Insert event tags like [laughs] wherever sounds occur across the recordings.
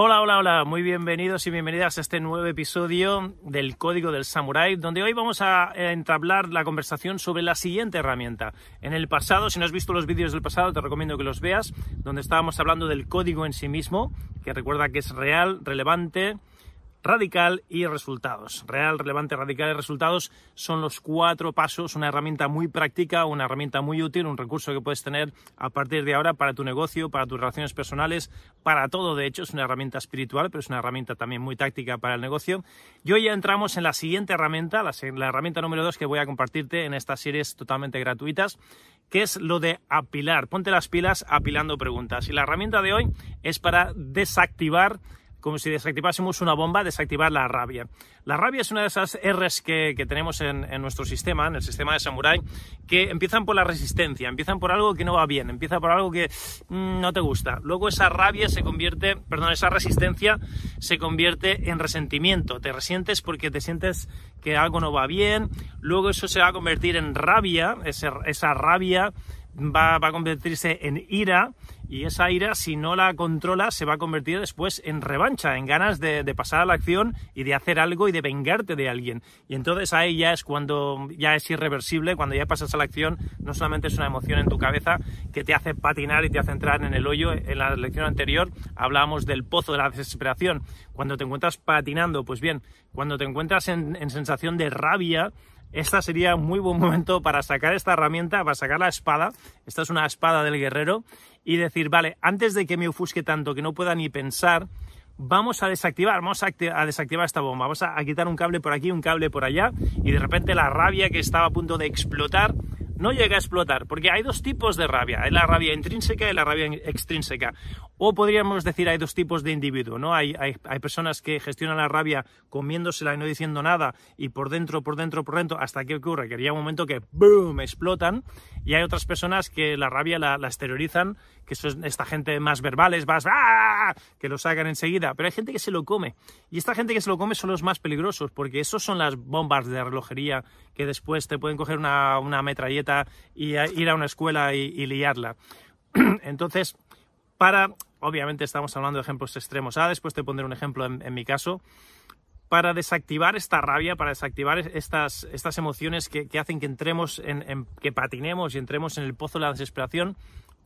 Hola, hola, hola, muy bienvenidos y bienvenidas a este nuevo episodio del Código del Samurai, donde hoy vamos a entablar la conversación sobre la siguiente herramienta. En el pasado, si no has visto los vídeos del pasado, te recomiendo que los veas, donde estábamos hablando del código en sí mismo, que recuerda que es real, relevante, radical y resultados. Real, relevante, radical y resultados son los cuatro pasos, una herramienta muy práctica, una herramienta muy útil, un recurso que puedes tener a partir de ahora para tu negocio, para tus relaciones personales, para todo. De hecho, es una herramienta espiritual, pero es una herramienta también muy táctica para el negocio. Y hoy ya entramos en la siguiente herramienta, la, la herramienta número dos que voy a compartirte en estas series totalmente gratuitas que es lo de apilar. Ponte las pilas apilando preguntas. Y la herramienta de hoy es para desactivar como si desactivásemos una bomba, desactivar la rabia. La rabia es una de esas R's que, tenemos en, nuestro sistema, en el sistema de Samurai, que empiezan por la resistencia, empiezan por algo que no va bien, empieza por algo que mm, no te gusta. Luego esa rabia se convierte, perdón, esa resistencia se convierte en resentimiento. Te resientes porque te sientes que algo no va bien. Luego eso se va a convertir en rabia, esa rabia va, a convertirse en ira y esa ira, si no la controla, se va a convertir después en revancha, en ganas de, pasar a la acción y de hacer algo y de vengarte de alguien. Y entonces ahí ya es cuando ya es irreversible, cuando ya pasas a la acción, no solamente es una emoción en tu cabeza que te hace patinar y te hace entrar en el hoyo. En la lección anterior hablábamos del pozo de la desesperación. Cuando te encuentras patinando, pues bien, cuando te encuentras en, en sensación de rabia, esta sería un muy buen momento para sacar esta herramienta, para sacar la espada. Esta es una espada del guerrero y decir, vale, antes de que me ofusque tanto que no pueda ni pensar, vamos a desactivar, vamos a, desactivar esta bomba, vamos a, quitar un cable por aquí, un cable por allá y de repente la rabia que estaba a punto de explotar no llega a explotar, porque hay dos tipos de rabia, hay la rabia intrínseca y la rabia extrínseca. O podríamos decir hay dos tipos de individuo, ¿no? Hay, hay, personas que gestionan la rabia comiéndosela y no diciendo nada y por dentro, por dentro, por dentro, hasta que ocurre, que llega un momento que ¡boom! explotan y hay otras personas que la rabia la exteriorizan, que es esta gente más verbales, más ¡ah! que lo sacan enseguida, pero hay gente que se lo come y esta gente que se lo come son los más peligrosos porque esos son las bombas de relojería que después te pueden coger una, una metralleta y ir a una escuela y, liarla. [clears throat] Entonces, para, obviamente estamos hablando de ejemplos extremos. Ah, después te pondré un ejemplo en, mi caso. Para desactivar esta rabia, para desactivar estas, estas emociones que, hacen que entremos, en, que patinemos y entremos en el pozo de la desesperación,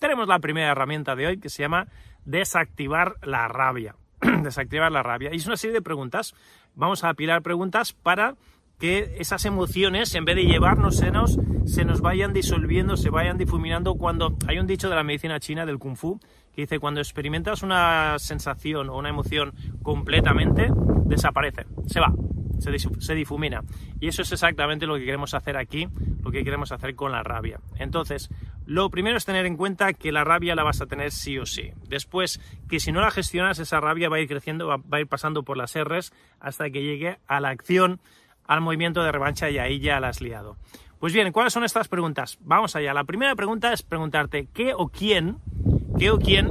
tenemos la primera herramienta de hoy que se llama desactivar la rabia. [clears throat] desactivar la rabia. Y es una serie de preguntas. Vamos a apilar preguntas para que esas emociones, en vez de llevarnos senos, se nos vayan disolviendo, se vayan difuminando cuando hay un dicho de la medicina china, del kung fu, que dice cuando experimentas una sensación o una emoción completamente, desaparece, se va, se, difumina. Y eso es exactamente lo que queremos hacer aquí, lo que queremos hacer con la rabia. Entonces, lo primero es tener en cuenta que la rabia la vas a tener sí o sí. Después, que si no la gestionas, esa rabia va a ir creciendo, va, a ir pasando por las R's hasta que llegue a la acción al movimiento de revancha y ahí ya la has liado. Pues bien, ¿cuáles son estas preguntas? Vamos allá. La primera pregunta es preguntarte qué o quién, qué o quién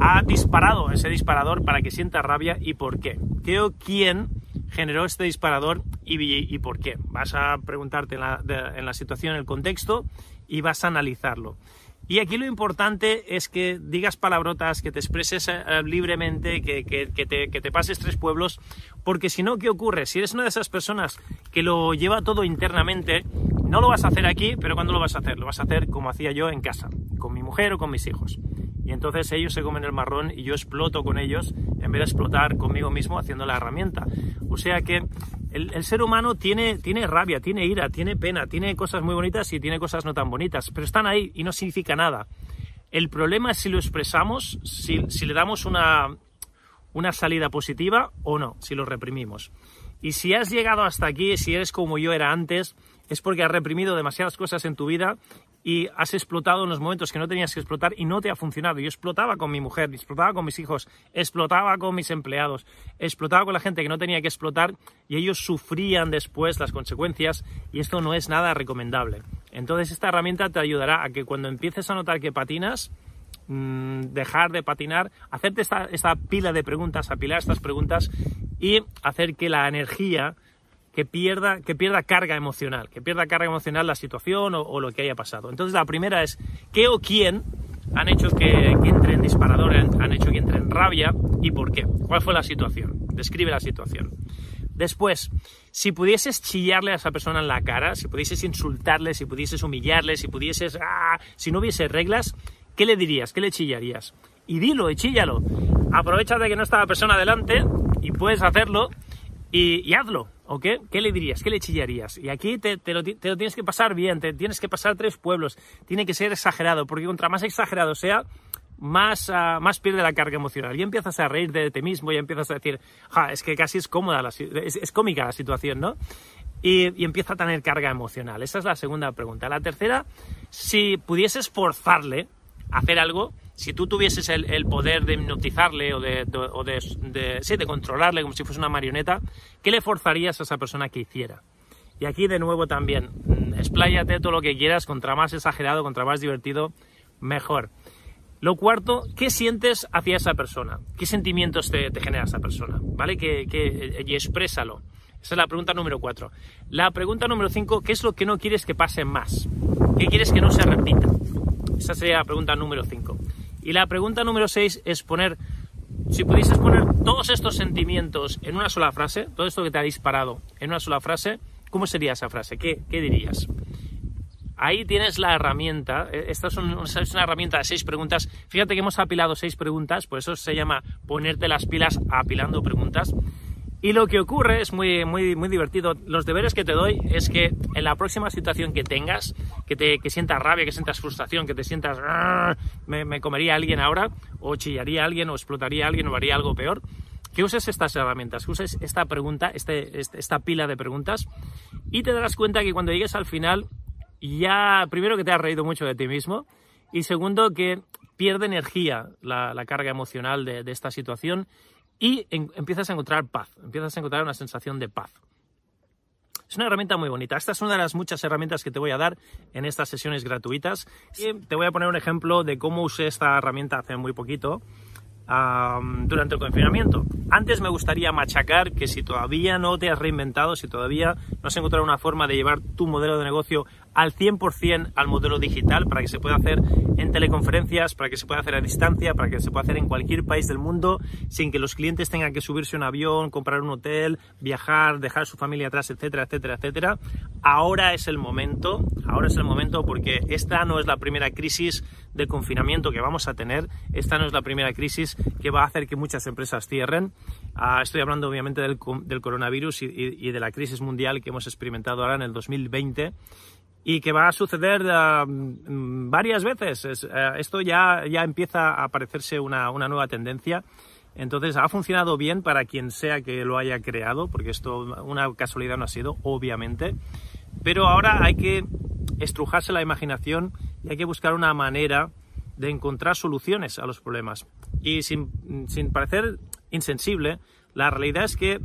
ha disparado ese disparador para que sienta rabia y por qué. ¿Qué o quién generó este disparador y, por qué? Vas a preguntarte en la, en la situación, el contexto y vas a analizarlo. Y aquí lo importante es que digas palabrotas, que te expreses eh, libremente, que, te, pases tres pueblos, porque si no, ¿qué ocurre? Si eres una de esas personas que lo lleva todo internamente, no lo vas a hacer aquí, pero ¿cuándo lo vas a hacer? Lo vas a hacer como hacía yo en casa, con mi mujer o con mis hijos. Y entonces ellos se comen el marrón y yo exploto con ellos en vez de explotar conmigo mismo haciendo la herramienta. O sea que el, ser humano tiene, tiene rabia, tiene ira, tiene pena, tiene cosas muy bonitas y tiene cosas no tan bonitas, pero están ahí y no significa nada. El problema es si lo expresamos, si, si le damos una, una salida positiva o no, si lo reprimimos. Y si has llegado hasta aquí, si eres como yo era antes, es porque has reprimido demasiadas cosas en tu vida y has explotado en los momentos que no tenías que explotar y no te ha funcionado. Yo explotaba con mi mujer, explotaba con mis hijos, explotaba con mis empleados, explotaba con la gente que no tenía que explotar y ellos sufrían después las consecuencias y esto no es nada recomendable. Entonces esta herramienta te ayudará a que cuando empieces a notar que patinas, mm, dejar de patinar, hacerte esta, esta pila de preguntas, apilar estas preguntas y hacer que la energía que pierda, que pierda carga emocional, que pierda carga emocional la situación o, lo que haya pasado. Entonces la primera es qué o quién han hecho que, entre en disparador, han hecho que entre en rabia y por qué. ¿Cuál fue la situación? Describe la situación. Después, si pudieses chillarle a esa persona en la cara, si pudieses insultarle, si pudieses humillarle, si pudieses... ¡ah! Si no hubiese reglas, ¿qué le dirías? ¿Qué le chillarías? Y dilo y chíllalo. Aprovecha de que no está la persona delante y puedes hacerlo y, hazlo, ¿Qué le dirías? ¿Qué le chillarías? Y aquí te, lo, tienes que pasar bien, te tienes que pasar tres pueblos, tiene que ser exagerado, porque contra más exagerado sea, más, ah, más pierde la carga emocional. Y empiezas a reír de ti mismo y empiezas a decir, es que casi es cómoda, la, es, cómica la situación, ¿no? Y, y, empieza a tener carga emocional. Esa es la segunda pregunta. La tercera, si pudieses forzarle a hacer algo, si tú tuvieses el, poder de hipnotizarle o, de, de, controlarle como si fuese una marioneta, ¿qué le forzarías a esa persona que hiciera? Y aquí de nuevo también, mm, expláyate todo lo que quieras, contra más exagerado, contra más divertido, mejor. Lo cuarto, ¿qué sientes hacia esa persona? ¿Qué sentimientos te, genera esa persona? ¿Vale? Que, que, y exprésalo. Esa es la pregunta número cuatro. La pregunta número cinco, ¿qué es lo que no quieres que pase más? ¿Qué quieres que no se repita? Esa sería la pregunta número cinco. Y la pregunta número 6 es poner, si pudieses poner todos estos sentimientos en una sola frase, todo esto que te ha disparado en una sola frase, ¿cómo sería esa frase? ¿Qué, dirías? Ahí tienes la herramienta. E, esta es, es, una herramienta de seis preguntas. Fíjate que hemos apilado seis preguntas, por eso se llama ponerte las pilas apilando preguntas. Y lo que ocurre es muy, muy, muy divertido. Los deberes que te doy es que en la próxima situación que tengas, que, te, que sientas rabia, que sientas frustración, que te sientas, me, comería alguien ahora, o chillaría alguien, o explotaría alguien, o haría algo peor, que uses estas herramientas, que uses esta pregunta, este, este, esta pila de preguntas, y te darás cuenta que cuando llegues al final, ya, primero que te has reído mucho de ti mismo, y segundo que pierde energía la, carga emocional de esta situación y empiezas a encontrar paz, empiezas a encontrar una sensación de paz. Es una herramienta muy bonita. Esta es una de las muchas herramientas que te voy a dar en estas sesiones gratuitas. Y te voy a poner un ejemplo de cómo usé esta herramienta hace muy poquito durante el confinamiento. Antes me gustaría machacar que si todavía no te has reinventado, si todavía no has encontrado una forma de llevar tu modelo de negocio al 100% al modelo digital para que se pueda hacer en teleconferencias, para que se pueda hacer a distancia, para que se pueda hacer en cualquier país del mundo sin que los clientes tengan que subirse un avión, comprar un hotel, viajar, dejar su familia atrás, etcétera, etcétera, etcétera. Ahora es el momento, ahora es el momento porque esta no es la primera crisis de confinamiento que vamos a tener, esta no es la primera crisis que va a hacer que muchas empresas cierren. Ah, estoy hablando obviamente del, coronavirus y de la crisis mundial que hemos experimentado ahora en el 2020 y que va a suceder uh, varias veces. Uh, esto ya, ya empieza a parecerse una, una, nueva tendencia. Entonces ha funcionado bien para quien sea que lo haya creado, porque esto una casualidad no ha sido, obviamente. Pero ahora hay que estrujarse la imaginación y hay que buscar una manera de encontrar soluciones a los problemas. Y sin, sin parecer insensible, la realidad es que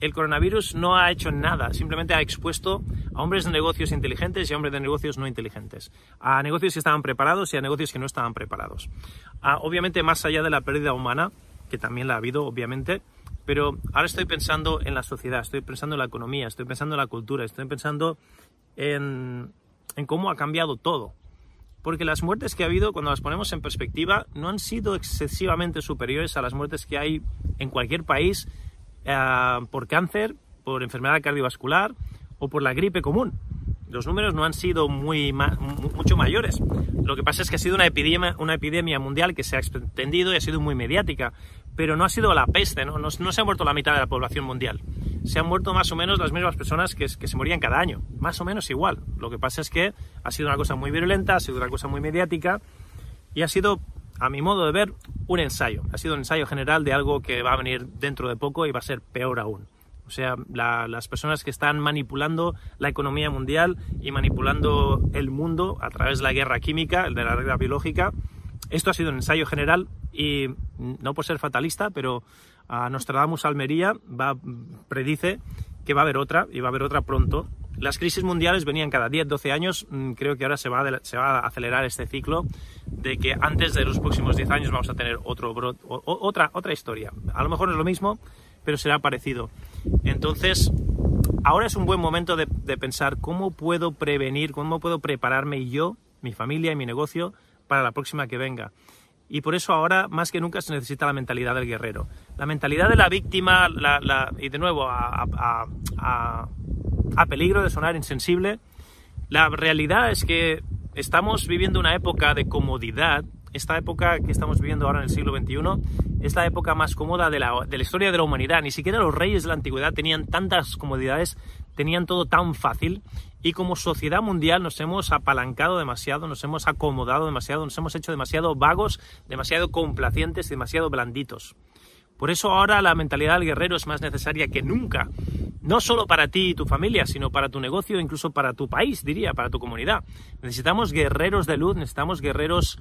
el coronavirus no ha hecho nada, simplemente ha expuesto a hombres de negocios inteligentes y a hombres de negocios no inteligentes, a negocios que estaban preparados y a negocios que no estaban preparados. obviamente, más allá de la pérdida humana, que también la ha habido, obviamente, pero ahora estoy pensando en la sociedad, estoy pensando en la economía, estoy pensando en la cultura, estoy pensando en, cómo ha cambiado todo. Porque las muertes que ha habido, cuando las ponemos en perspectiva, no han sido excesivamente superiores a las muertes que hay en cualquier país eh, por cáncer, por enfermedad cardiovascular o por la gripe común. Los números no han sido muy mucho mayores. Lo que pasa es que ha sido una epidemia, una epidemia mundial que se ha extendido y ha sido muy mediática, pero no ha sido la peste, ¿no? No, se ha muerto la mitad de la población mundial. Se han muerto más o menos las mismas personas que, que se morían cada año, más o menos igual. Lo que pasa es que ha sido una cosa muy virulenta, ha sido una cosa muy mediática y ha sido a mi modo de ver, un ensayo. Ha sido un ensayo general de algo que va a venir dentro de poco y va a ser peor aún. O sea, las personas que están manipulando la economía mundial y manipulando el mundo a través de la guerra química, de la guerra biológica. Esto ha sido un ensayo general y no por ser fatalista, pero a Nostradamus Almería va, predice que va a haber otra y va a haber otra pronto. Las crisis mundiales venían cada 10, 12 años. Mm, creo que ahora se va, a, se va a acelerar este ciclo de que antes de los próximos 10 años vamos a tener otro, otra, otra historia. A lo mejor no es lo mismo, pero será parecido. Entonces, ahora es un buen momento de, pensar cómo puedo prevenir, cómo puedo prepararme yo, mi familia y mi negocio para la próxima que venga. Y por eso ahora más que nunca se necesita la mentalidad del guerrero. La mentalidad de la víctima, y de nuevo, a, a peligro de sonar insensible, la realidad es que estamos viviendo una época de comodidad esta época que estamos viviendo ahora en el siglo XXI es la época más cómoda de la, historia de la humanidad. Ni siquiera los reyes de la antigüedad tenían tantas comodidades, tenían todo tan fácil y como sociedad mundial nos hemos apalancado demasiado, nos hemos acomodado demasiado, nos hemos hecho demasiado vagos, demasiado complacientes, demasiado blanditos. Por eso ahora la mentalidad del guerrero es más necesaria que nunca no solo para ti y tu familia, sino para tu negocio, incluso para tu país, diría, para tu comunidad. Necesitamos guerreros de luz, necesitamos guerreros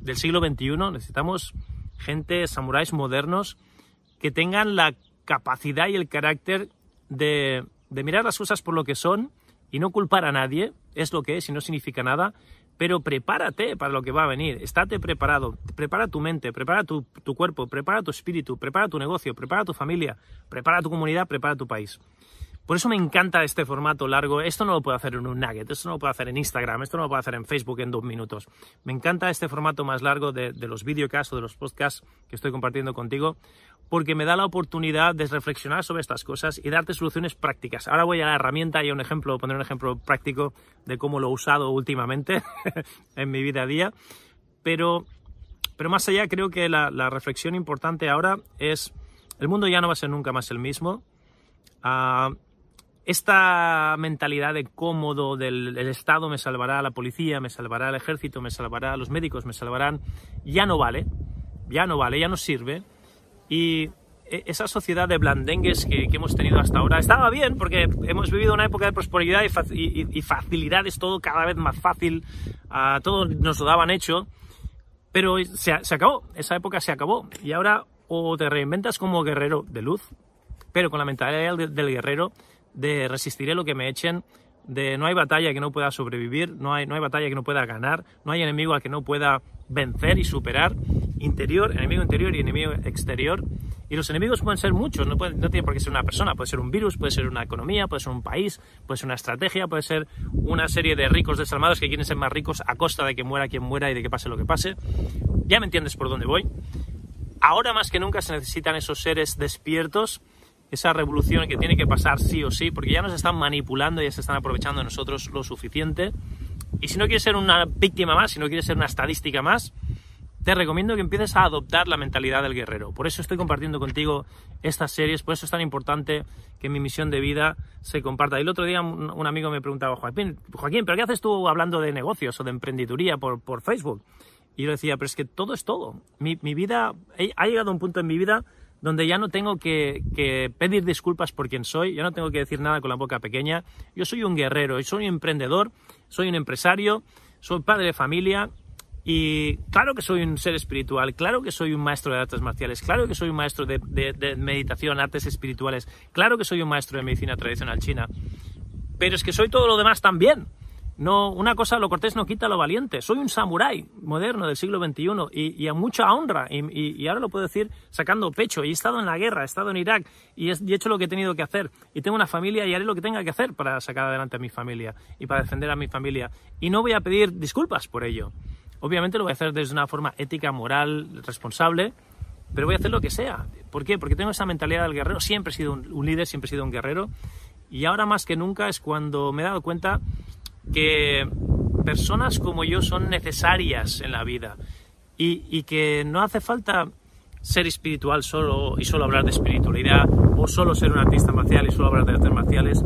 del siglo XXI, necesitamos gente, samuráis modernos, que tengan la capacidad y el carácter de, de mirar las cosas por lo que son y no culpar a nadie, es lo que es y no significa nada, pero prepárate para lo que va a venir, estate preparado, prepara tu mente, prepara tu, cuerpo, prepara tu espíritu, prepara tu negocio, prepara tu familia, prepara tu comunidad, prepara tu país. Por eso me encanta este formato largo. Esto no lo puedo hacer en un nugget, esto no lo puedo hacer en Instagram, esto no lo puedo hacer en Facebook en dos minutos. Me encanta este formato más largo de, de los videocasts o de los podcasts que estoy compartiendo contigo, porque me da la oportunidad de reflexionar sobre estas cosas y darte soluciones prácticas. Ahora voy a la herramienta y a un ejemplo, poner un ejemplo práctico de cómo lo he usado últimamente [laughs] en mi vida a día. Pero, pero más allá, creo que la, reflexión importante ahora es, el mundo ya no va a ser nunca más el mismo. Ah, esta mentalidad de cómodo del Estado me salvará, la policía me salvará, el ejército me salvará, los médicos me salvarán, ya no vale, ya no vale, ya no sirve. Y e, esa sociedad de blandengues que, hemos tenido hasta ahora estaba bien porque hemos vivido una época de prosperidad y, facilidades, todo cada vez más fácil, a todo nos lo daban hecho, pero se, acabó, esa época se acabó. Y ahora o te reinventas como guerrero de luz, pero con la mentalidad del guerrero de resistiré lo que me echen, de no hay batalla que no pueda sobrevivir, no hay, no hay batalla que no pueda ganar, no hay enemigo al que no pueda vencer y superar, interior, enemigo interior y enemigo exterior. Y los enemigos pueden ser muchos, no, no tiene por qué ser una persona, puede ser un virus, puede ser una economía, puede ser un país, puede ser una estrategia, puede ser una serie de ricos desalmados que quieren ser más ricos a costa de que muera quien muera y de que pase lo que pase. Ya me entiendes por dónde voy. Ahora más que nunca se necesitan esos seres despiertos esa revolución que tiene que pasar sí o sí, porque ya nos están manipulando, ya se están aprovechando de nosotros lo suficiente. Y si no quieres ser una víctima más, si no quieres ser una estadística más, te recomiendo que empieces a adoptar la mentalidad del guerrero. Por eso estoy compartiendo contigo estas series, por eso es tan importante que mi misión de vida se comparta. El otro día un, amigo me preguntaba, Joaquín, Joaquín, ¿pero qué haces tú hablando de negocios o de emprendiduría por, por Facebook? Y yo decía, pero es que todo es todo. Mi, mi vida, ha llegado un punto en mi vida donde ya no tengo que, pedir disculpas por quien soy, ya no tengo que decir nada con la boca pequeña. Yo soy un guerrero, soy un emprendedor, soy un empresario, soy padre de familia y claro que soy un ser espiritual, claro que soy un maestro de artes marciales, claro que soy un maestro de, de meditación, artes espirituales, claro que soy un maestro de medicina tradicional china, pero es que soy todo lo demás también. No, una cosa, lo cortés no quita lo valiente. Soy un samurái moderno del siglo XXI y, a mucha honra. Y, ahora lo puedo decir sacando pecho. He estado en la guerra, he estado en Irak y he, hecho lo que he tenido que hacer. Y tengo una familia y haré lo que tenga que hacer para sacar adelante a mi familia y para defender a mi familia. Y no voy a pedir disculpas por ello. Obviamente lo voy a hacer desde una forma ética, moral, responsable, pero voy a hacer lo que sea. ¿Por qué? Porque tengo esa mentalidad del guerrero. Siempre he sido un líder, siempre he sido un guerrero. Y ahora más que nunca es cuando me he dado cuenta que personas como yo son necesarias en la vida y, que no hace falta ser espiritual solo y solo hablar de espiritualidad o solo ser un artista marcial y solo hablar de artes marciales.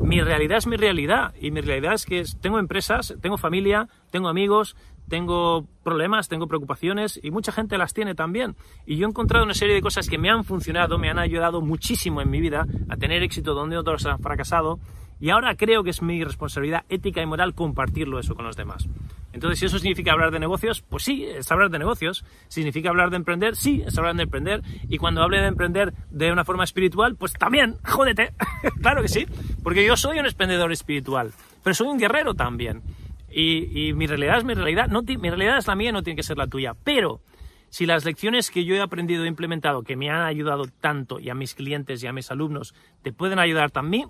Mi realidad es mi realidad y mi realidad es que tengo empresas, tengo familia, tengo amigos, tengo problemas, tengo preocupaciones y mucha gente las tiene también. Y yo he encontrado una serie de cosas que me han funcionado, me han ayudado muchísimo en mi vida a tener éxito donde otros han fracasado. Y ahora creo que es mi responsabilidad ética y moral compartirlo eso con los demás. Entonces, si eso significa hablar de negocios, pues sí, es hablar de negocios. ¿Significa hablar de emprender? Sí, es hablar de emprender. Y cuando hable de emprender de una forma espiritual, pues también, [laughs] jódete. [laughs] claro que sí, porque yo soy un emprendedor espiritual, pero soy un guerrero también. Y, mi realidad es mi realidad. No, mi realidad es la mía, no tiene que ser la tuya. Pero si las lecciones que yo he aprendido e implementado, que me han ayudado tanto y a mis clientes y a mis alumnos, te pueden ayudar también,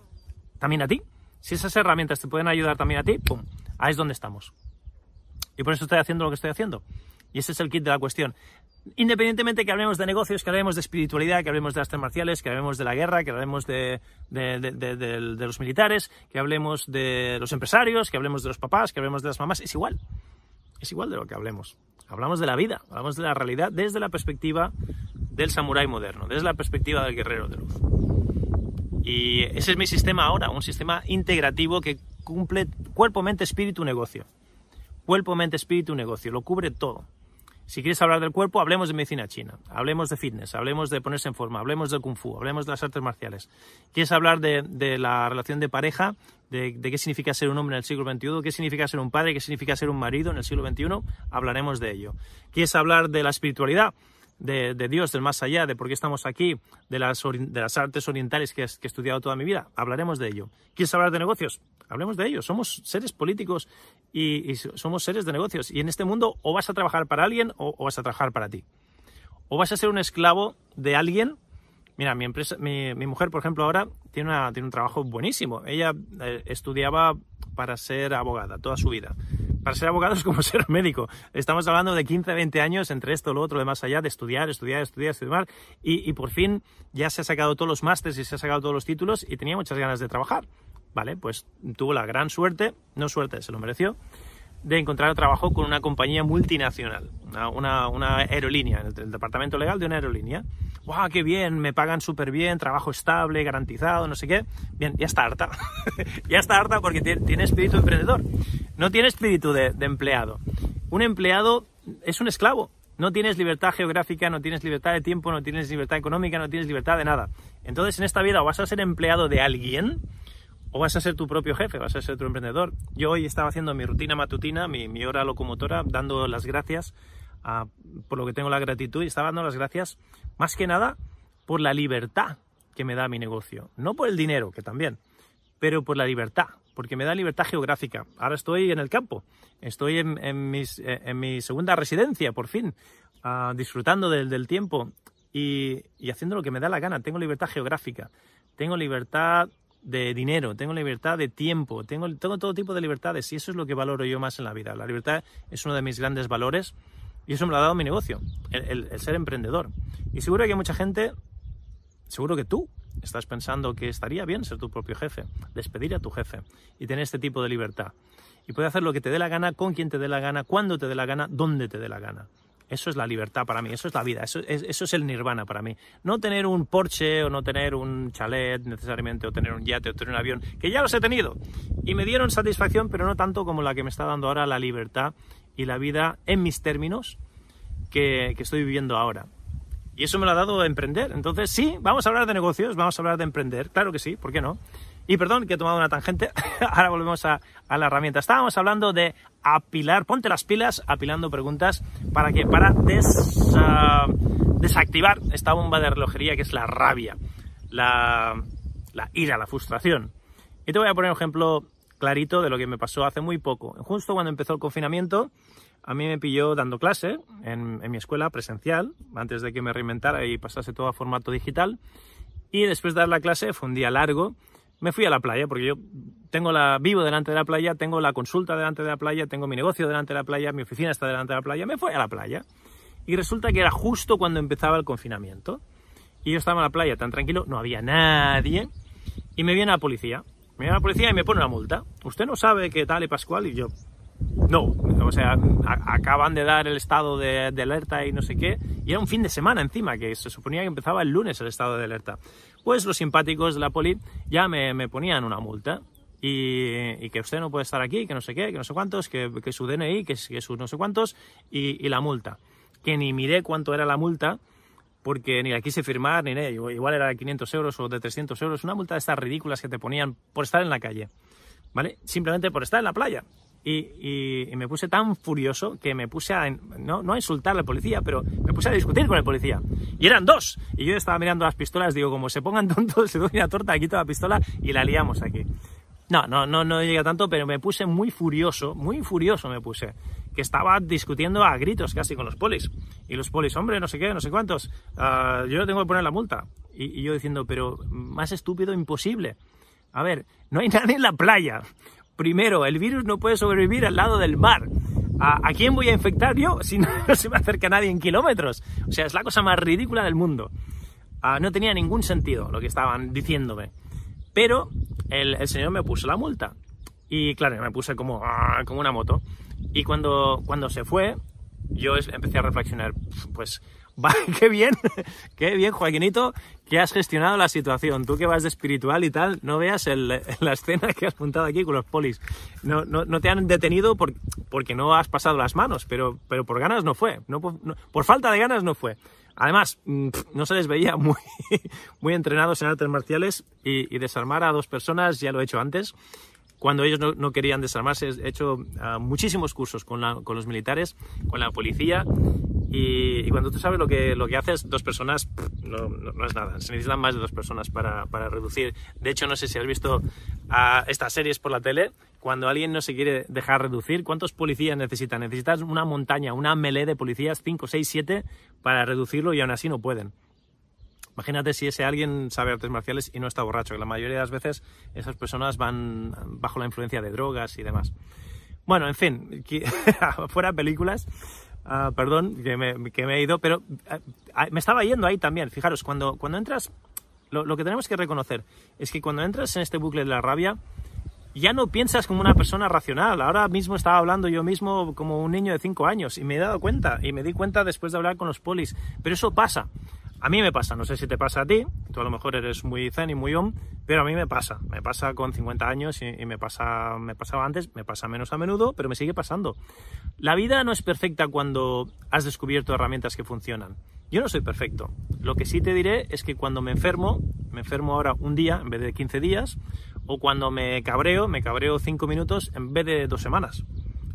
también a ti, si esas herramientas te pueden ayudar también a ti, ¡pum! Ahí es donde estamos. Y por eso estoy haciendo lo que estoy haciendo. Y ese es el kit de la cuestión independientemente que hablemos de negocios, que hablemos de espiritualidad, que hablemos de artes marciales, que hablemos de la guerra, que hablemos de, los militares, que hablemos de los empresarios, que hablemos de los papás, que hablemos de las mamás, es igual. Es igual de lo que hablemos. Hablamos de la vida, hablamos de la realidad desde la perspectiva del samurái moderno, desde la perspectiva del guerrero de luz. Y ese es mi sistema ahora, un sistema integrativo que cumple cuerpo, mente, espíritu, negocio. Cuerpo, mente, espíritu, negocio. Lo cubre todo. Si quieres hablar del cuerpo, hablemos de medicina china, hablemos de fitness, hablemos de ponerse en forma, hablemos del kung fu, hablemos de las artes marciales. ¿Quieres hablar de, la relación de pareja, de, qué significa ser un hombre en el siglo XXI, qué significa ser un padre, qué significa ser un marido en el siglo XXI? Hablaremos de ello. ¿Quieres hablar de la espiritualidad? De, Dios, del más allá, de por qué estamos aquí, de las, de las artes orientales que, he estudiado toda mi vida. Hablaremos de ello. ¿Quieres hablar de negocios? Hablemos de ello. Somos seres políticos y, somos seres de negocios. Y en este mundo o vas a trabajar para alguien o, vas a trabajar para ti. O vas a ser un esclavo de alguien. Mira, mi, empresa, mi, mujer, por ejemplo, ahora tiene, una, tiene un trabajo buenísimo. Ella eh, estudiaba para ser abogada toda su vida. Para ser abogado es como [laughs] ser médico. Estamos hablando de 15, 20 años entre esto, lo otro, de más allá, de estudiar, estudiar, estudiar, estudiar. Y, y por fin ya se ha sacado todos los másteres y se ha sacado todos los títulos y tenía muchas ganas de trabajar. Vale, pues tuvo la gran suerte, no suerte, se lo mereció, de encontrar trabajo con una compañía multinacional, una, una, aerolínea, el, departamento legal de una aerolínea. ¡Wow, qué bien! Me pagan súper bien, trabajo estable, garantizado, no sé qué. Bien, ya está harta. [laughs] ya está harta porque tiene, espíritu emprendedor. No tiene espíritu de, empleado. Un empleado es un esclavo. No tienes libertad geográfica, no tienes libertad de tiempo, no tienes libertad económica, no tienes libertad de nada. Entonces, en esta vida vas a ser empleado de alguien o vas a ser tu propio jefe, vas a ser tu emprendedor. Yo hoy estaba haciendo mi rutina matutina, mi, hora locomotora, dando las gracias por lo que tengo la gratitud y estaba dando las gracias más que nada por la libertad que me da mi negocio. No por el dinero, que también, pero por la libertad, porque me da libertad geográfica. Ahora estoy en el campo, estoy en, eh, mi segunda residencia, por fin, ah, disfrutando del, tiempo y, y haciendo lo que me da la gana. Tengo libertad geográfica, tengo libertad de dinero, tengo libertad de tiempo, tengo, tengo todo tipo de libertades y eso es lo que valoro yo más en la vida. La libertad es uno de mis grandes valores y eso me lo ha dado mi negocio, el, ser emprendedor. Y seguro que hay mucha gente, seguro que tú estás pensando que estaría bien ser tu propio jefe, despedir a tu jefe y tener este tipo de libertad. Y poder hacer lo que te dé la gana, con quien te dé la gana, cuando te dé la gana, dónde te dé la gana. Eso es la libertad para mí, eso es la vida, eso es, eso es el nirvana para mí. No tener un Porsche o no tener un chalet necesariamente, o tener un yate o tener un avión, que ya los he tenido. Y me dieron satisfacción, pero no tanto como la que me está dando ahora la libertad y la vida en mis términos que, que estoy viviendo ahora. Y eso me lo ha dado emprender. Entonces, sí, vamos a hablar de negocios, vamos a hablar de emprender. Claro que sí, ¿por qué no? Y perdón que he tomado una tangente, [laughs] ahora volvemos a, la herramienta. Estábamos hablando de apilar, ponte las pilas apilando preguntas para que para ah, desactivar esta bomba de relojería que es la rabia, la, ira, la frustración. Y te voy a poner un ejemplo clarito de lo que me pasó hace muy poco. Justo cuando empezó el confinamiento, a mí me pilló dando clase en, en, mi escuela presencial, antes de que me reinventara y pasase todo a formato digital. Y después de dar la clase, fue un día largo, me fui a la playa, porque yo tengo la, vivo delante de la playa, tengo la consulta delante de la playa, tengo mi negocio delante de la playa, mi oficina está delante de la playa, me fui a la playa. Y resulta que era justo cuando empezaba el confinamiento. Y yo estaba en la playa tan tranquilo, no había nadie. Y me viene la policía. Me viene la policía y me pone una multa. Usted no sabe qué tal y Pascual. Y yo, no, o sea, acaban de dar el estado de, alerta y no sé qué, y era un fin de semana encima, que se suponía que empezaba el lunes el estado de alerta. Pues los simpáticos de la poli ya me, me ponían una multa. y, que usted no puede estar aquí, que no sé qué, que no sé cuántos, que, su DNI, que, que sus no sé cuántos, y, la multa. Que ni miré cuánto era la multa, porque ni la quise firmar, ni nada. Igual era de 500 euros o de 300 euros. Una multa de estas ridículas que te ponían por estar en la calle, ¿vale? Simplemente por estar en la playa. Y, me puse tan furioso que me puse a, no, no a insultar al policía, pero me puse a discutir con el policía. Y eran dos. Y yo estaba mirando las pistolas, digo, como se pongan [laughs] tontos, se doy una torta, quito la pistola y la liamos aquí. No, no, no, no llega tanto, pero me puse muy furioso, muy furioso me puse, que estaba discutiendo a gritos casi con los polis. Y los polis, hombre, no sé qué, no sé cuántos, uh, yo tengo que poner la multa. Y, y yo diciendo, pero más estúpido imposible. A ver, no hay [laughs] nadie en la playa. Primero, el virus no puede sobrevivir al lado del mar. ¿A, quién voy a infectar yo si no, [laughs] se me acerca nadie en kilómetros? O sea, es la cosa más ridícula del mundo. Ah, no tenía ningún sentido lo que estaban diciéndome. Pero el, señor me puso la multa. Y claro, me puse como, ah, como una moto. Y cuando, cuando se fue, yo empecé a reflexionar, pues [laughs] Va, qué bien, qué bien, Joaquinito, que has gestionado la situación. Tú que vas de espiritual y tal, no veas [laughs] la escena que has montado aquí con los polis. No, no, no te han detenido por, porque no has pasado las manos, pero, pero por ganas no fue. No, por, falta de ganas no fue. Además, mm, no se les veía muy, [laughs] muy entrenados en artes marciales y, desarmar a dos personas, ya lo he hecho antes, cuando ellos no, querían desarmarse. He hecho ah, muchísimos cursos con, con, los militares, con la policía y, cuando tú sabes lo que, lo que haces, dos personas no, no, es nada. Se necesitan más de dos personas para, para reducir. De hecho, no sé si has visto a estas series por la tele. Cuando alguien no se quiere dejar reducir, ¿cuántos policías necesitan? Necesitas una montaña, una melee de policías, 5, 6, 7, para reducirlo y aún así no pueden. Imagínate si ese alguien sabe artes marciales y no está borracho, que la mayoría de las veces esas personas van bajo la influencia de drogas y demás. Bueno, en fin, [laughs] fuera películas, Ah, perdón, que me, he ido, pero ah, me estaba yendo ahí también. Fijaros, cuando, cuando entras, lo, que tenemos que reconocer es que cuando entras en este bucle de la rabia, ya no piensas como una persona racional. Ahora mismo estaba hablando yo mismo como un niño de 5 años y me he dado cuenta, y me di cuenta después de hablar con los polis. Pero eso pasa. A mí me pasa, no sé si te pasa a ti, tú a lo mejor eres muy zen y muy om, pero a mí me pasa. Me pasa con 50 años y, me, pasa, me pasaba antes, me pasa menos a menudo, pero me sigue pasando. La vida no es perfecta cuando has descubierto herramientas que funcionan. Yo no soy perfecto. Lo que sí te diré es que cuando me enfermo, me enfermo ahora un día en vez de 15 días, o cuando me cabreo, me cabreo 5 minutos en vez de 2 semanas.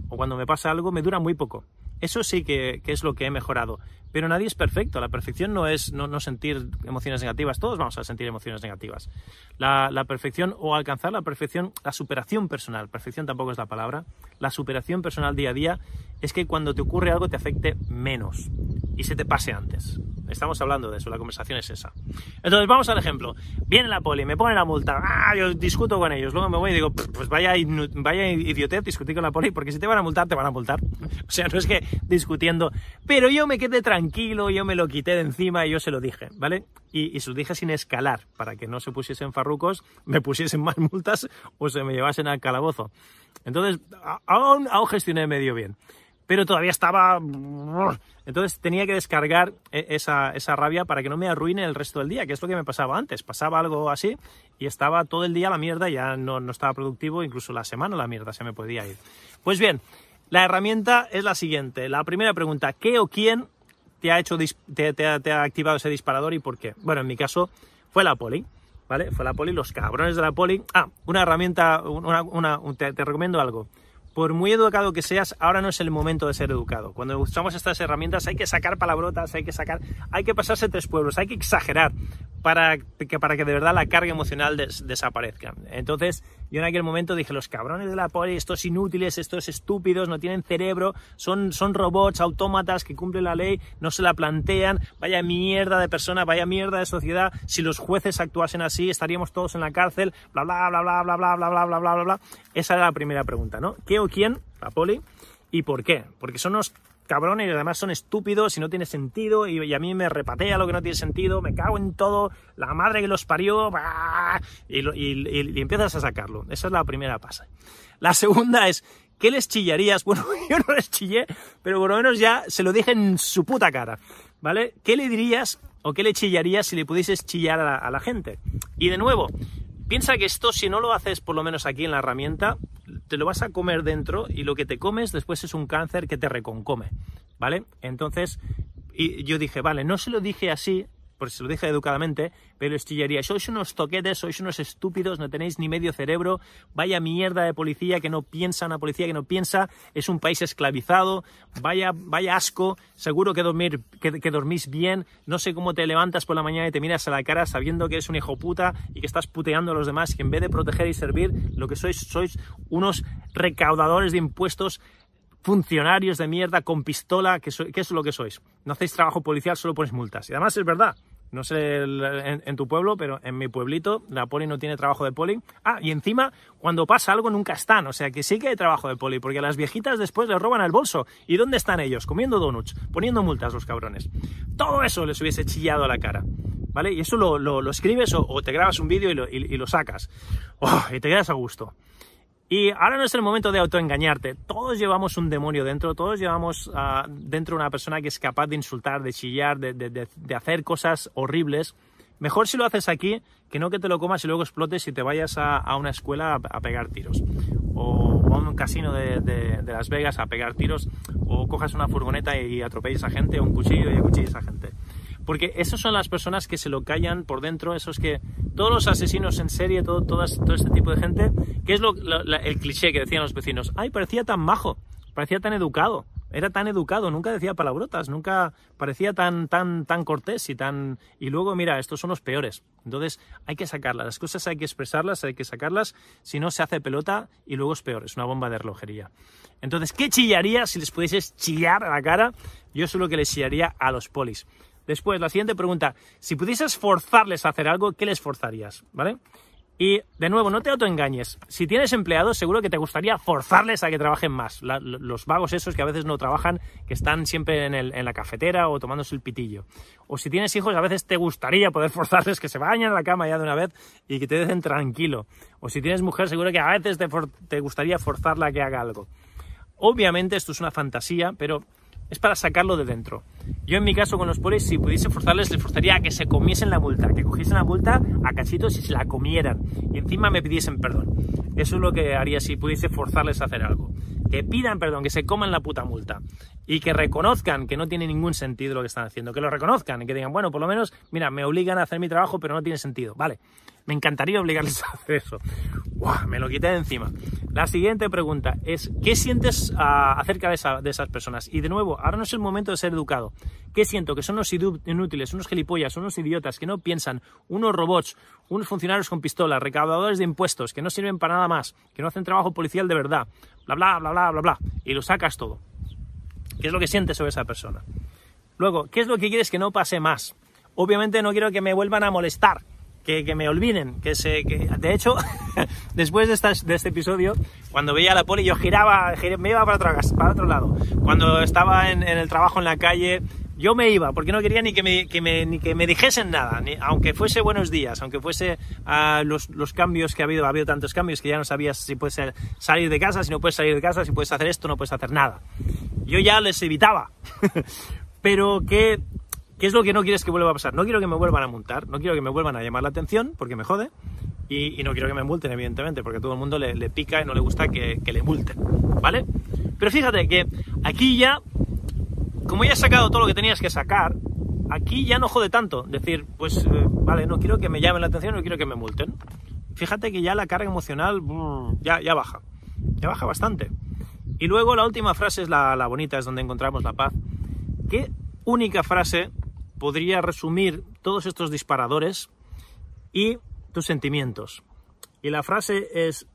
O cuando me pasa algo, me dura muy poco. Eso sí que, es lo que he mejorado. Pero nadie es perfecto. La perfección no es no, sentir emociones negativas. Todos vamos a sentir emociones negativas. La, la, perfección o alcanzar la perfección, la superación personal, perfección tampoco es la palabra, la superación personal día a día es que cuando te ocurre algo te afecte menos y se te pase antes. Estamos hablando de eso, la conversación es esa. Entonces, vamos al ejemplo. Viene la poli, me pone la multa, ah, yo discuto con ellos, luego me voy y digo, pues vaya, vaya idiotez discutir con la poli, porque si te van a multar, te van a multar. [laughs] O sea, no es que discutiendo, pero yo me quedé tranquilo, yo me lo quité de encima y yo se lo dije, ¿vale? Y, se lo dije sin escalar, para que no se pusiesen farrucos, me pusiesen [laughs] más multas o se me llevasen al calabozo. Entonces, aún, gestioné medio bien pero todavía estaba... Entonces tenía que descargar e-, esa, rabia para que no me arruine el resto del día, que es lo que me pasaba antes. Pasaba algo así y estaba todo el día la mierda, ya no estaba productivo, incluso la semana la mierda se me podía ir. Pues bien, la herramienta es la siguiente. La primera pregunta, ¿qué o quién te ha, hecho, te, ha, activado ese disparador y por qué? Bueno, en mi caso fue la poli. ¿Vale? Fue la poli, los cabrones de la poli. Ah, una herramienta, una, te recomiendo algo por muy educado que seas, ahora no es el momento de ser educado. Cuando usamos estas herramientas hay que sacar palabrotas, hay que sacar, hay que pasarse tres pueblos, hay que exagerar para que, para que de verdad la carga emocional desaparezca. Entonces, yo en aquel momento dije, los cabrones de la poli, estos inútiles, estos estúpidos, no tienen cerebro, son, son robots, autómatas que cumplen la ley, no se la plantean, vaya mierda de persona, vaya mierda de sociedad, si los jueces actuasen así, estaríamos todos en la cárcel, bla, bla, bla, bla, bla, bla, bla, bla, bla, bla, bla. Esa era la primera pregunta, ¿no? ¿Qué quién, la poli, y por qué. Porque son unos cabrones y además son estúpidos y no tiene sentido y, a mí me repatea lo que no tiene sentido, me cago en todo, la madre que los parió, y, y, empiezas a sacarlo. Esa es la primera pasa. La segunda es, ¿qué les chillarías? [laughs] Bueno, yo no les chillé, pero por lo menos ya se lo dije en su puta cara, ¿vale? ¿Qué le dirías o qué le chillarías si le pudieses chillar a la gente? Y de nuevo, piensa que esto, si no lo haces por lo menos aquí en la herramienta, te lo vas a comer dentro y lo que te comes después es un cáncer que te reconcome, ¿vale? Entonces, y yo dije, vale, no se lo dije así, porque se lo dije educadamente, pero estillaría, sois unos toquetes, sois unos estúpidos, no tenéis ni medio cerebro, vaya mierda de policía que no piensa, una policía que no piensa, es un país esclavizado, vaya, vaya asco, seguro que, dormir, que, dormís bien, no sé cómo te levantas por la mañana y te miras a la cara sabiendo que eres un hijo puta y que estás puteando a los demás, que en vez de proteger y servir, lo que sois, sois unos recaudadores de impuestos funcionarios de mierda con pistola, que, es lo que sois. No hacéis trabajo policial, solo ponéis multas. Y además es verdad. No sé en, tu pueblo, pero en mi pueblito la poli no tiene trabajo de poli. Ah, y encima, cuando pasa algo nunca están. O sea que sí que hay trabajo de poli, porque a las viejitas después les roban el bolso. ¿Y dónde están ellos? Comiendo donuts, poniendo multas los cabrones. Todo eso les hubiese chillado a la cara. ¿Vale? Y eso lo, escribes o, te grabas un vídeo y lo, sacas. Oh, y te quedas a gusto. Y ahora no es el momento de autoengañarte. Todos llevamos un demonio dentro, todos llevamos uh, dentro una persona que es capaz de insultar, de chillar, de, de, de, hacer cosas horribles. Mejor si lo haces aquí que no que te lo comas y luego explotes y te vayas a, a una escuela a, a, pegar tiros. O, a un casino de, Las Vegas a pegar tiros. O cojas una furgoneta y atropelles a gente, o un cuchillo y acuchilles a gente. Porque esas son las personas que se lo callan por dentro, esos que todos los asesinos en serie, todo, todo este tipo de gente, que es lo, el cliché que decían los vecinos, ay, parecía tan majo, parecía tan educado, era tan educado, nunca decía palabrotas, nunca parecía tan, tan, tan cortés y tan... Y luego, mira, estos son los peores. Entonces hay que sacarlas, las cosas hay que expresarlas, hay que sacarlas, si no se hace pelota y luego es peor, es una bomba de relojería. Entonces, ¿qué chillaría si les pudieses chillar a la cara? Yo solo que les chillaría a los polis. Después, la siguiente pregunta, si pudieses forzarles a hacer algo, ¿qué les forzarías? ¿Vale? Y de nuevo, no te autoengañes. Si tienes empleados, seguro que te gustaría forzarles a que trabajen más. los vagos esos que a veces no trabajan, que están siempre en, la cafetera o tomándose el pitillo. O si tienes hijos, a veces te gustaría poder [laughs] forzarles que se vayan a la cama ya de una vez y que te dejen tranquilo. O si tienes mujer, seguro que a veces te, te gustaría forzarla a que haga algo. Obviamente esto es una fantasía, pero es para sacarlo de dentro. Yo en mi caso con los polis, si pudiese forzarles, les forzaría a que se comiesen la multa, que cogiesen la multa a cachitos y se la comieran. Y encima me pidiesen perdón. Eso es lo que haría si pudiese forzarles a hacer algo. Que pidan perdón, que se coman la puta multa. Y que reconozcan que no tiene ningún sentido lo que están haciendo. Que lo reconozcan y que digan, bueno, por lo menos, mira, me obligan a hacer mi trabajo, pero no tiene sentido. Vale, me encantaría obligarles a hacer eso. Me lo quité de encima. La siguiente pregunta es, ¿qué sientes ah, acerca de, esas personas? Y de nuevo, ahora no es el momento de ser educado. ¿Qué siento? Que son unos inútiles, unos gilipollas, unos idiotas, que no piensan, unos robots, unos funcionarios con pistolas, recaudadores de impuestos, que no sirven para nada más, que no hacen trabajo policial de verdad, bla, bla, bla, bla, bla, bla, y lo sacas todo. ¿Qué es lo que sientes sobre esa persona? Luego, ¿qué es lo que quieres que no pase más? Obviamente no quiero que me vuelvan a molestar, que, me olviden, que se... Que, de hecho, [laughs] después de, de, este episodio, cuando veía la poli, yo giraba, me iba para otro, para otro lado. Cuando estaba en, el trabajo en la calle, yo me iba, porque no quería ni que me, que me, ni que me dijesen nada, ni, aunque fuese buenos días, aunque fuese uh, los, los, cambios que ha habido, ha habido tantos cambios que ya no sabías si puedes salir de casa, si no puedes salir de casa, si puedes hacer esto, no puedes hacer nada. Yo ya les evitaba. [laughs] Pero que ¿Qué es lo que no quieres que vuelva a pasar? No quiero que me vuelvan a multar, no quiero que me vuelvan a llamar la atención porque me jode y, no quiero que me multen, evidentemente, porque a todo el mundo le, pica y no le gusta que, le multen, ¿vale? Pero fíjate que aquí ya, como ya has sacado todo lo que tenías que sacar, aquí ya no jode tanto. Decir, pues, eh, vale, no quiero que me llamen la atención, no quiero que me multen. Fíjate que ya la carga emocional ya, ya baja, ya baja bastante. Y luego la última frase es la, la bonita, es donde encontramos la paz. ¿Qué única frase podría resumir todos estos disparadores y tus sentimientos. Y la frase es,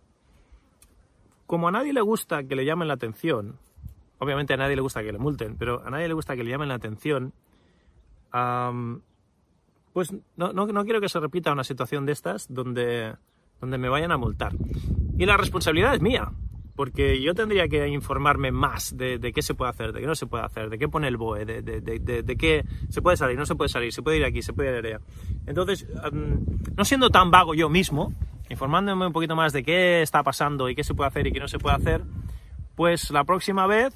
como a nadie le gusta que le llamen la atención, obviamente a nadie le gusta que le multen, pero a nadie le gusta que le llamen la atención, pues no, no, quiero que se repita una situación de estas donde, donde me vayan a multar. Y la responsabilidad es mía, porque yo tendría que informarme más de, qué se puede hacer, de qué no se puede hacer, de qué pone el BOE, de, de, qué se puede salir, no se puede salir, se puede ir aquí, se puede ir allá. Entonces, no siendo tan vago yo mismo, informándome un poquito más de qué está pasando y qué se puede hacer y qué no se puede hacer, pues la próxima vez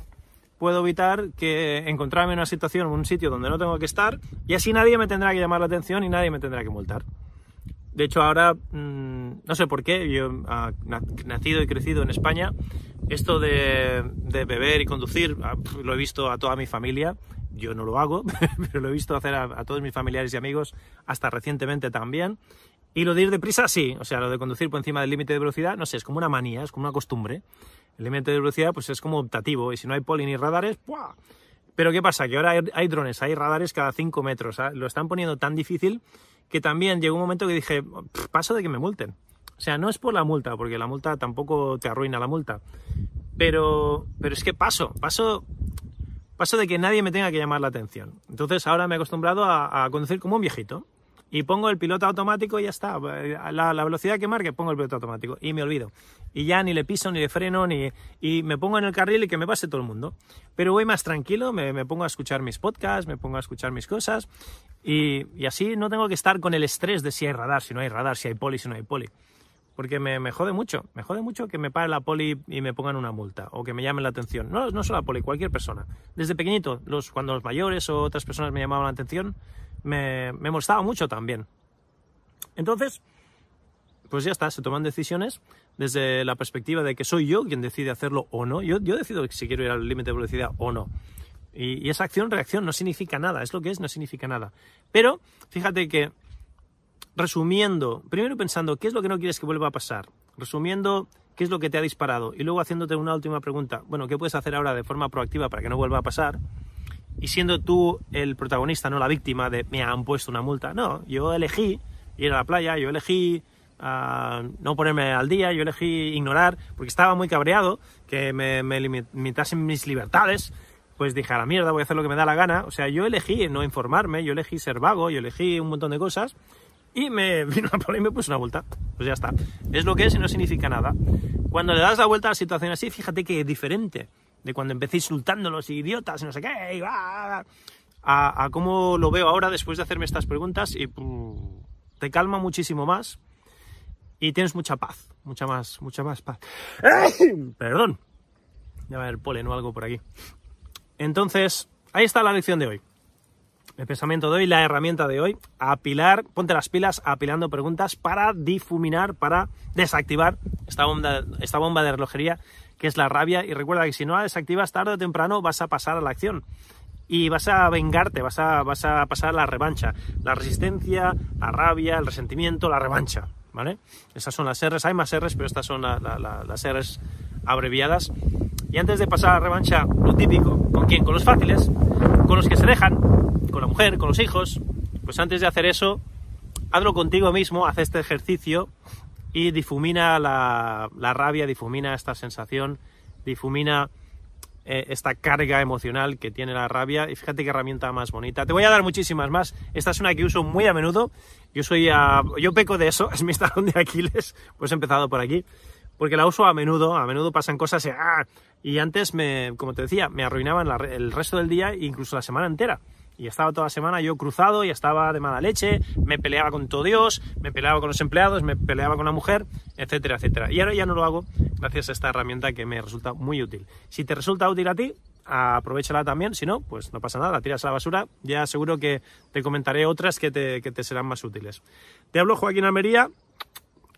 puedo evitar que encontrarme en una situación, en un sitio donde no tengo que estar y así nadie me tendrá que llamar la atención y nadie me tendrá que multar. De hecho, ahora, mm, no sé por qué, yo ah, nacido y crecido en España, esto de, beber y conducir ah, lo he visto a toda mi familia. Yo no lo hago, [laughs] pero lo he visto hacer a, todos mis familiares y amigos, hasta recientemente también. Y lo de ir deprisa, sí. O sea, lo de conducir por encima del límite de velocidad, no sé, es como una manía, es como una costumbre. El límite de velocidad, pues es como optativo. Y si no hay poli ni radares, ¡pua! Pero ¿qué pasa? Que ahora hay, drones, hay radares cada 5 metros. ¿ah? Lo están poniendo tan difícil que también llegó un momento que dije, paso de que me multen. O sea, no es por la multa, porque la multa tampoco te arruina la multa. Pero, pero es que paso, paso, paso de que nadie me tenga que llamar la atención. Entonces ahora me he acostumbrado a conducir como un viejito y pongo el piloto automático y ya está. La, la, velocidad que marque, pongo el piloto automático y me olvido. Y ya ni le piso, ni le freno, ni, y me pongo en el carril y que me pase todo el mundo. Pero voy más tranquilo, me, me pongo a escuchar mis podcasts, me pongo a escuchar mis cosas y, y, así no tengo que estar con el estrés de si hay radar, si no hay radar, si hay poli, si no hay poli. Porque me, me jode mucho, me jode mucho que me pare la poli y me pongan una multa o que me llamen la atención. No, no solo la poli, cualquier persona. Desde pequeñito, los, cuando los mayores o otras personas me llamaban la atención, me, me molestaba mucho también. Entonces, pues ya está, se toman decisiones desde la perspectiva de que soy yo quien decide hacerlo o no. Yo, yo decido si quiero ir al límite de velocidad o no. Y, esa acción-reacción no significa nada, es lo que es, no significa nada. Pero fíjate que, resumiendo, primero pensando qué es lo que no quieres que vuelva a pasar, resumiendo qué es lo que te ha disparado y luego haciéndote una última pregunta, bueno, ¿qué puedes hacer ahora de forma proactiva para que no vuelva a pasar? Y siendo tú el protagonista, no la víctima de me han puesto una multa. No, yo elegí ir a la playa, yo elegí ah, no ponerme al día, yo elegí ignorar, porque estaba muy cabreado, que me, limitasen mis libertades, pues dije a la mierda, voy a hacer lo que me da la gana. O sea, yo elegí no informarme, yo elegí ser vago, yo elegí un montón de cosas, y me [laughs] vino a poner y me puso una vuelta. Pues ya está. Es lo que es y no significa nada. Cuando le das la vuelta a la situación así, fíjate que es diferente de cuando empecé insultando los idiotas y no sé qué, a, cómo lo veo ahora después de hacerme estas preguntas y te calma muchísimo más y tienes mucha paz, mucha más, mucha más paz. Perdón, ya va a haber polen o algo por aquí. Entonces, ahí está la lección de hoy. El pensamiento de hoy, la herramienta de hoy, apilar, ponte las pilas apilando preguntas para difuminar, para desactivar esta bomba, esta bomba de relojería que es la rabia. Y recuerda que si no la desactivas tarde o temprano vas a pasar a la acción. Y vas a vengarte, vas a, vas a pasar a la revancha. La resistencia, la rabia, el resentimiento, la revancha. ¿Vale? Esas son las R's. Hay más R's, pero estas son las R's abreviadas. Y antes de pasar a la revancha, lo típico, ¿con quién? Con los fáciles, con los que se dejan, con la mujer, con los hijos. Pues antes de hacer eso, hazlo contigo mismo, haz este ejercicio y difumina la, rabia, difumina esta sensación, difumina eh, esta carga emocional que tiene la rabia y fíjate qué herramienta más bonita. Te voy a dar muchísimas más. Esta es una que uso muy a menudo. Yo soy yo peco de eso, [laughs] es mi estalón de Aquiles, pues he empezado por aquí, porque la uso a menudo, a menudo pasan cosas y, ¡ah! y antes me, como te decía, me arruinaban el resto del día e incluso la semana entera. Y estaba toda la semana yo cruzado y estaba de mala leche, me peleaba con todo Dios, me peleaba con los empleados, me peleaba con la mujer, etcétera, etcétera. Y ahora ya no lo hago gracias a esta herramienta que me resulta muy útil. Si te resulta útil a ti, aprovechala también, si no, pues no pasa nada, la tiras a la basura, ya seguro que te comentaré otras que te, que te serán más útiles. Te hablo Joaquín Almería,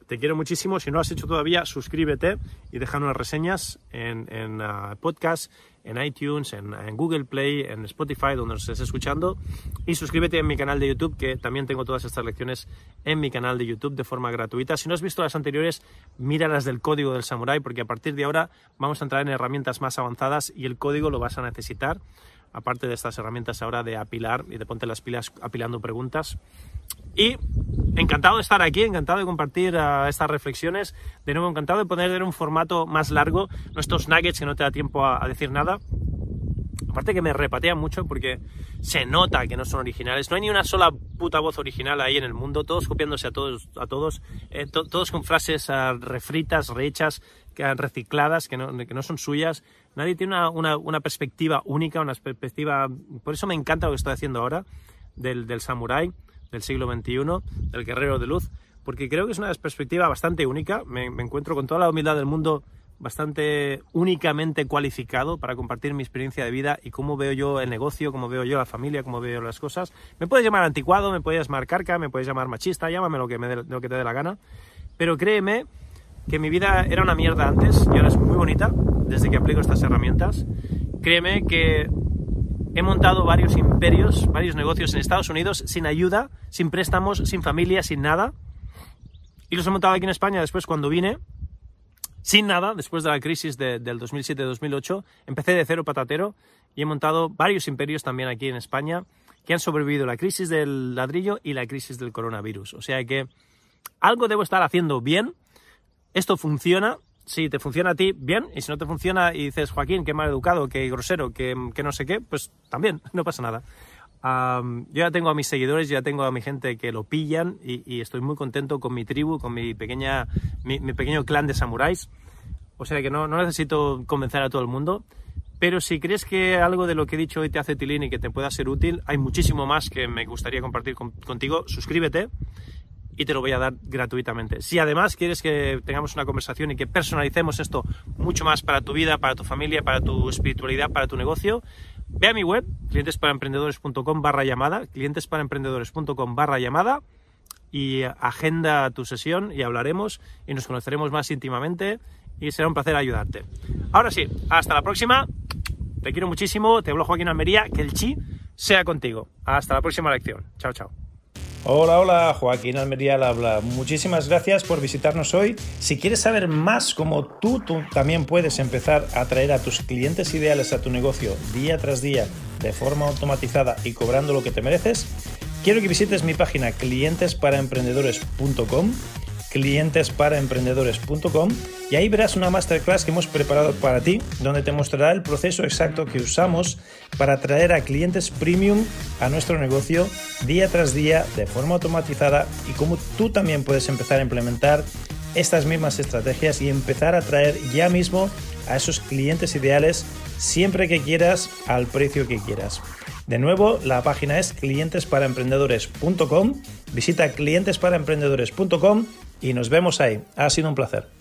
te quiero muchísimo. Si no lo has hecho todavía, suscríbete y deja unas reseñas en, en uh, podcast, en iTunes, en, Google Play, en Spotify, donde nos estés escuchando. Y suscríbete en mi canal de YouTube, que también tengo todas estas lecciones en mi canal de YouTube de forma gratuita. Si no has visto las anteriores, mira las del código del Samurai, porque a partir de ahora vamos a entrar en herramientas más avanzadas y el código lo vas a necesitar aparte de estas herramientas ahora de apilar y de ponte las pilas apilando preguntas. Y encantado de estar aquí, encantado de compartir uh, estas reflexiones. De nuevo, encantado de poner un formato más largo, nuestros nuggets que no te da tiempo a, decir nada. Aparte que me repatean mucho porque se nota que no son originales. No hay ni una sola puta voz original ahí en el mundo, todos copiándose a todos, a todos, eh, todos con frases uh, refritas, rehechas, recicladas, que no, que no son suyas. Nadie tiene una, una, una, perspectiva única, una perspectiva... Por eso me encanta lo que estoy haciendo ahora, del, del samurái del siglo XXI, del guerrero de luz, porque creo que es una perspectiva bastante única. Me, me encuentro con toda la humildad del mundo bastante únicamente cualificado para compartir mi experiencia de vida y cómo veo yo el negocio, cómo veo yo la familia, cómo veo las cosas. Me puedes llamar anticuado, me puedes llamar carca, me puedes llamar machista, llámame lo que, me lo que te dé la gana, pero créeme que mi vida era una mierda antes y ahora es muy bonita desde que aplico estas herramientas. Créeme que he montado varios imperios, varios negocios en Estados Unidos sin ayuda, sin préstamos, sin familia, sin nada. Y los he montado aquí en España después cuando vine, sin nada, después de la crisis del 2007-2008. Empecé de cero patatero y he montado varios imperios también aquí en España que han sobrevivido la crisis del ladrillo y la crisis del coronavirus. O sea que algo debo estar haciendo bien. Esto funciona. Si te funciona a ti, bien. Y si no te funciona y dices, Joaquín, qué mal educado, qué grosero, qué, no sé qué, pues también, [laughs] no pasa nada. Yo ya tengo a mis seguidores, ya tengo a mi gente que lo pillan y, estoy muy contento con mi tribu, con mi, pequeña, mi, pequeño clan de samuráis. O sea que no, no necesito convencer a todo el mundo. Pero si crees que algo de lo que he dicho hoy te hace tilín y que te pueda ser útil, hay muchísimo más que me gustaría compartir contigo. Suscríbete y te lo voy a dar gratuitamente. Si además quieres que tengamos una conversación y que personalicemos esto mucho más para tu vida, para tu familia, para tu espiritualidad, para tu negocio, ve a mi web, clientesparaemprendedores.com barra llamada, clientesparaemprendedores.com barra llamada y agenda tu sesión y hablaremos y nos conoceremos más íntimamente y será un placer ayudarte. Ahora sí, hasta la próxima. Te quiero muchísimo, te hablo Joaquín Almería, que el chi sea contigo. Hasta la próxima lección. Chao, chao. Hola, hola, Joaquín Almería al habla. Muchísimas gracias por visitarnos hoy. Si quieres saber más cómo tú, tú también puedes empezar a atraer a tus clientes ideales a tu negocio día tras día de forma automatizada y cobrando lo que te mereces, quiero que visites mi página clientesparaemprendedores.com clientesparaemprendedores.com y ahí verás una masterclass que hemos preparado para ti, donde te mostrará el proceso exacto que usamos para atraer a clientes premium a nuestro negocio día tras día de forma automatizada y cómo tú también puedes empezar a implementar estas mismas estrategias y empezar a atraer ya mismo a esos clientes ideales siempre que quieras al precio que quieras. De nuevo, la página es clientesparaemprendedores.com. Visita clientesparaemprendedores.com y nos vemos ahí. Ha sido un placer.